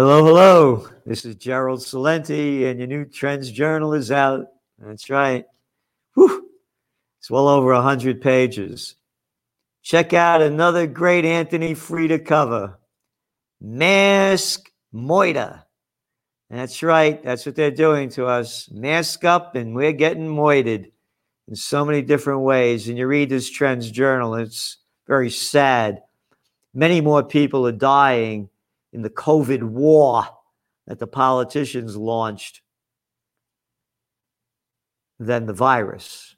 Hello, hello. This is Gerald Celente, and your new Trends Journal is out. That's right. Whew. It's well over 100 pages. Check out another great Anthony Freda cover Mask Moida. That's right. That's what they're doing to us. Mask up, and we're getting moited in so many different ways. And you read this Trends Journal, it's very sad. Many more people are dying in the COVID war that the politicians launched than the virus.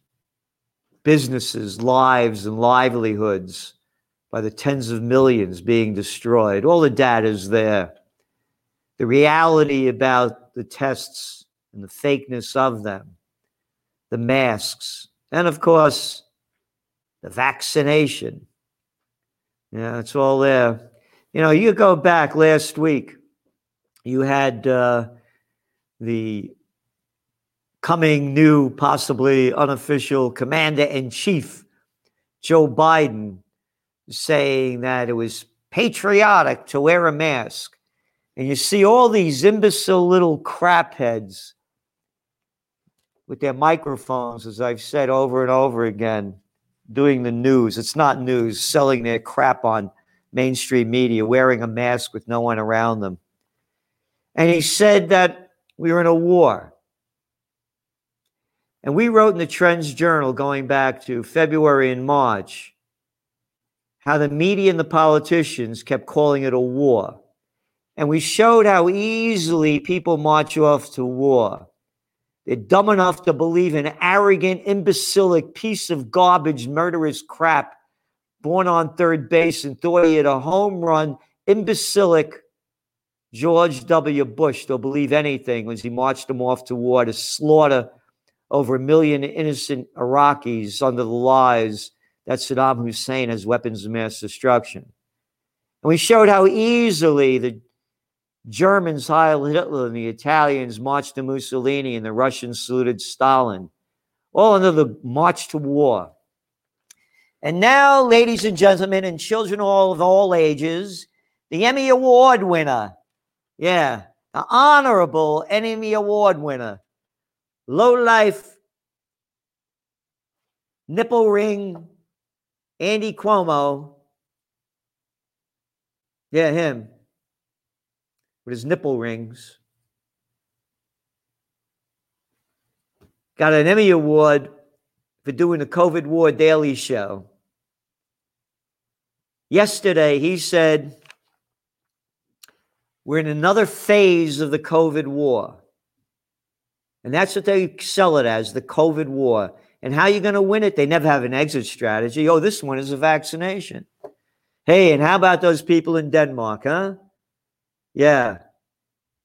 Businesses, lives, and livelihoods by the tens of millions being destroyed. All the data is there. The reality about the tests and the fakeness of them, the masks, and of course, the vaccination. Yeah, it's all there. You know, you go back last week, you had uh, the coming new, possibly unofficial commander in chief, Joe Biden, saying that it was patriotic to wear a mask. And you see all these imbecile little crapheads with their microphones, as I've said over and over again, doing the news. It's not news, selling their crap on mainstream media wearing a mask with no one around them. And he said that we were in a war. And we wrote in the Trends Journal going back to February and March how the media and the politicians kept calling it a war. And we showed how easily people march off to war. They're dumb enough to believe an arrogant, imbecilic piece of garbage, murderous crap born on third base and thought he had a home run, imbecilic George W. Bush. They'll believe anything as he marched them off to war to slaughter over a million innocent Iraqis under the lies that Saddam Hussein has weapons of mass destruction. And we showed how easily the Germans hired Hitler and the Italians marched to Mussolini and the Russians saluted Stalin, all under the march to war. And now, ladies and gentlemen, and children all of all ages, the Emmy Award winner. Yeah, the honorable Emmy Award winner. Low life nipple ring Andy Cuomo. Yeah, him with his nipple rings. Got an Emmy Award for doing the COVID War Daily Show. Yesterday, he said, We're in another phase of the COVID war. And that's what they sell it as the COVID war. And how are you going to win it? They never have an exit strategy. Oh, this one is a vaccination. Hey, and how about those people in Denmark, huh? Yeah.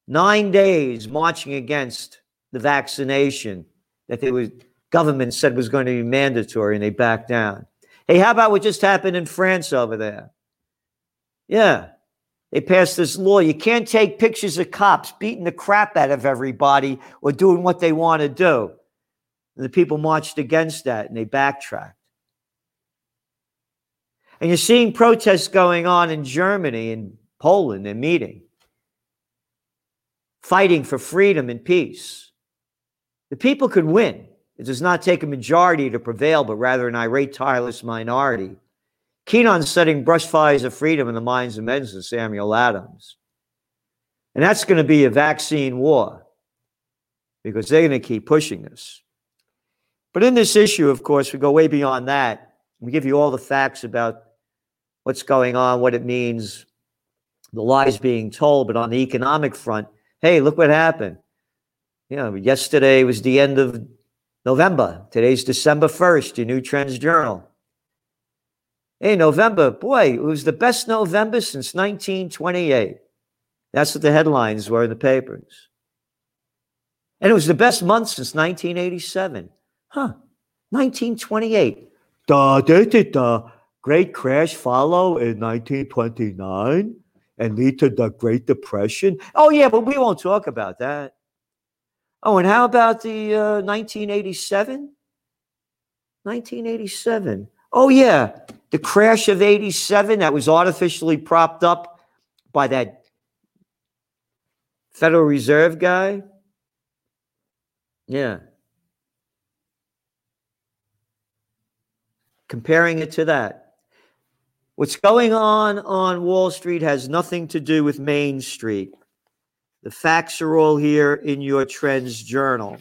Nine days marching against the vaccination that was government said was going to be mandatory and they backed down. Hey, how about what just happened in France over there? Yeah. They passed this law. You can't take pictures of cops beating the crap out of everybody or doing what they want to do. And the people marched against that and they backtracked. And you're seeing protests going on in Germany and Poland, they're meeting, fighting for freedom and peace. The people could win. It does not take a majority to prevail, but rather an irate, tireless minority. Keen on setting brush fires of freedom in the minds of men, says Samuel Adams. And that's going to be a vaccine war because they're going to keep pushing this. But in this issue, of course, we go way beyond that. We give you all the facts about what's going on, what it means, the lies being told. But on the economic front, hey, look what happened. You know, yesterday was the end of November. Today's December 1st, your new Trends Journal. Hey, November, boy, it was the best November since 1928. That's what the headlines were in the papers. And it was the best month since 1987. Huh, 1928. Da, da, da, da. Great crash follow in 1929 and lead to the Great Depression. Oh, yeah, but we won't talk about that. Oh, and how about the uh, 1987? 1987. Oh, yeah. The crash of 87 that was artificially propped up by that Federal Reserve guy. Yeah. Comparing it to that. What's going on on Wall Street has nothing to do with Main Street. The facts are all here in your trends journal.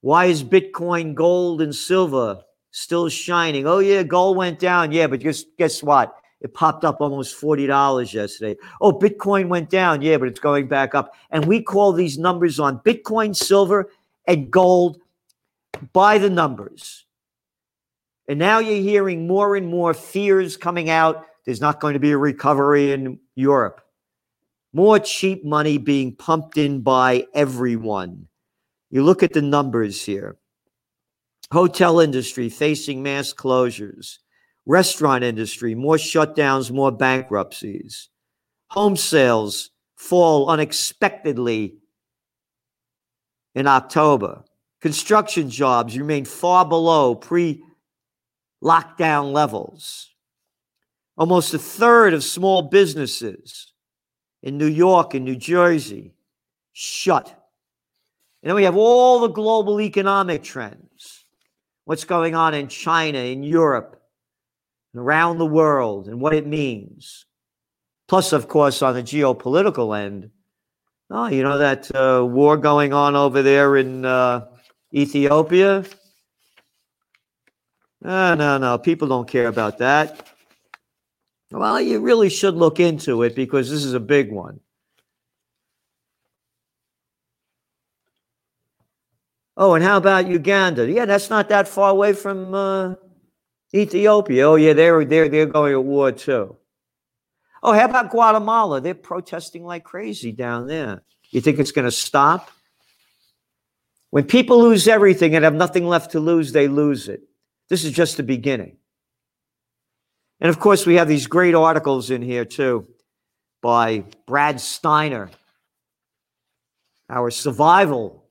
Why is Bitcoin, gold, and silver still shining? Oh, yeah, gold went down. Yeah, but just guess what? It popped up almost $40 yesterday. Oh, Bitcoin went down. Yeah, but it's going back up. And we call these numbers on Bitcoin, silver, and gold by the numbers. And now you're hearing more and more fears coming out. There's not going to be a recovery in Europe. More cheap money being pumped in by everyone. You look at the numbers here hotel industry facing mass closures, restaurant industry, more shutdowns, more bankruptcies, home sales fall unexpectedly in October. Construction jobs remain far below pre lockdown levels. Almost a third of small businesses in New York and New Jersey shut. And then we have all the global economic trends. What's going on in China, in Europe, and around the world, and what it means. Plus, of course, on the geopolitical end, oh, you know that uh, war going on over there in uh, Ethiopia? No, no, no. People don't care about that. Well, you really should look into it because this is a big one. Oh, and how about Uganda? Yeah, that's not that far away from uh, Ethiopia. Oh, yeah, they're they're they're going to war too. Oh, how about Guatemala? They're protesting like crazy down there. You think it's going to stop? When people lose everything and have nothing left to lose, they lose it. This is just the beginning. And of course, we have these great articles in here too by Brad Steiner, our survival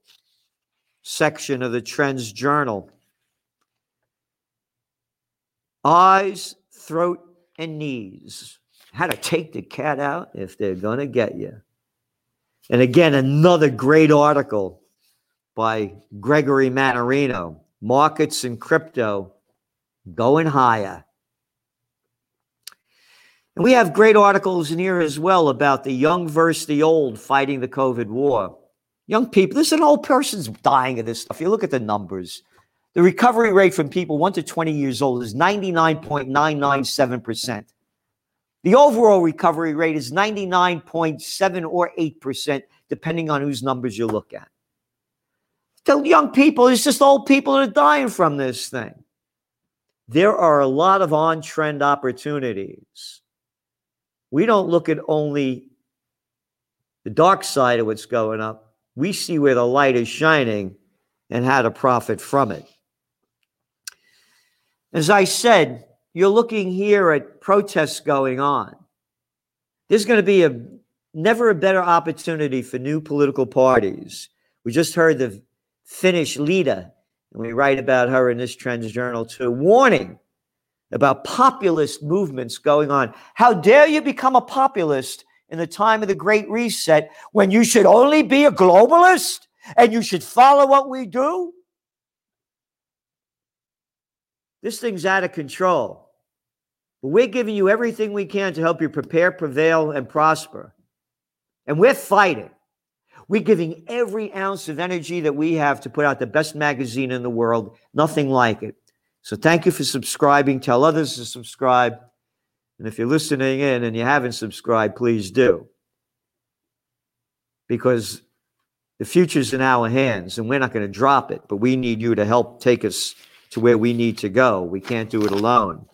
section of the Trends Journal. Eyes, throat, and knees. How to take the cat out if they're going to get you. And again, another great article by Gregory Mannarino Markets and Crypto Going Higher. And we have great articles in here as well about the young versus the old fighting the COVID war. Young people, this is an old person's dying of this stuff. You look at the numbers. The recovery rate from people 1 to 20 years old is 99.997%. The overall recovery rate is 99.7 or 8%, depending on whose numbers you look at. The young people, it's just old people that are dying from this thing. There are a lot of on trend opportunities. We don't look at only the dark side of what's going up, we see where the light is shining and how to profit from it. As I said, you're looking here at protests going on. There's going to be a never a better opportunity for new political parties. We just heard the Finnish leader, and we write about her in this Trends Journal too, warning about populist movements going on. How dare you become a populist in the time of the Great Reset when you should only be a globalist and you should follow what we do? This thing's out of control. But we're giving you everything we can to help you prepare, prevail, and prosper. And we're fighting. We're giving every ounce of energy that we have to put out the best magazine in the world, nothing like it. So thank you for subscribing. Tell others to subscribe. And if you're listening in and you haven't subscribed, please do. Because the future's in our hands and we're not going to drop it, but we need you to help take us to where we need to go. We can't do it alone.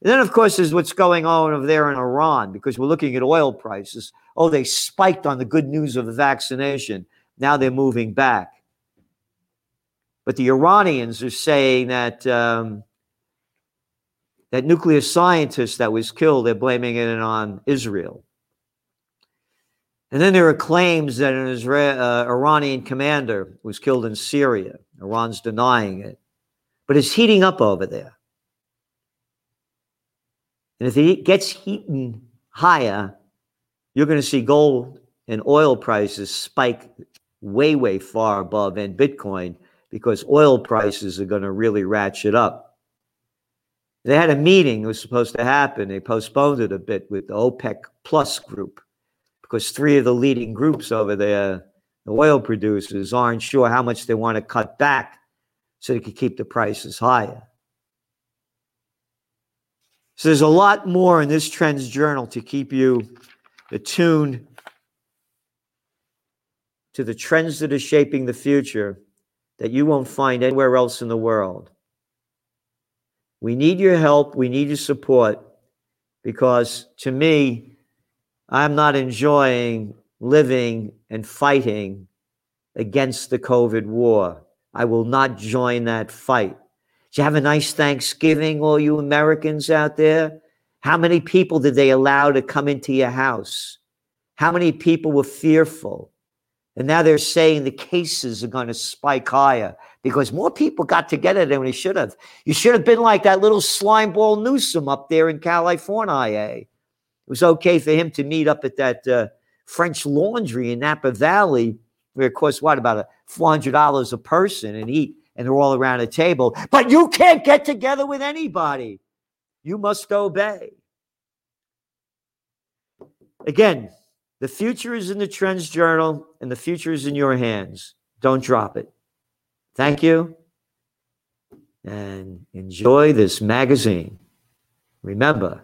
And then, of course, there's what's going on over there in Iran because we're looking at oil prices. Oh, they spiked on the good news of the vaccination. Now they're moving back. But the Iranians are saying that um, that nuclear scientist that was killed, they're blaming it on Israel. And then there are claims that an Israel, uh, Iranian commander was killed in Syria. Iran's denying it but it's heating up over there. And if it gets heating higher, you're going to see gold and oil prices spike way, way far above and Bitcoin because oil prices are going to really ratchet up. They had a meeting, it was supposed to happen. They postponed it a bit with the OPEC Plus group because three of the leading groups over there, the oil producers, aren't sure how much they want to cut back so they can keep the prices higher. So there's a lot more in this Trends Journal to keep you attuned to the trends that are shaping the future that you won't find anywhere else in the world. We need your help. We need your support because to me, I'm not enjoying living and fighting against the COVID war. I will not join that fight. Did you have a nice Thanksgiving, all you Americans out there? How many people did they allow to come into your house? How many people were fearful? And now they're saying the cases are going to spike higher because more people got together than they should have. You should have been like that little slime ball Newsom up there in California. It was okay for him to meet up at that uh, French laundry in Napa Valley, where it costs what about a four hundred dollars a person and eat, and they're all around a table. But you can't get together with anybody. You must obey. Again, the future is in the Trends Journal, and the future is in your hands. Don't drop it. Thank you, and enjoy this magazine. Remember,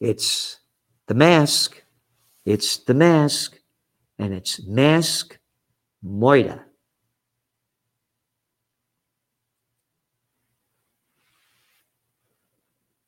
it's the mask, it's the mask, and it's mask moida.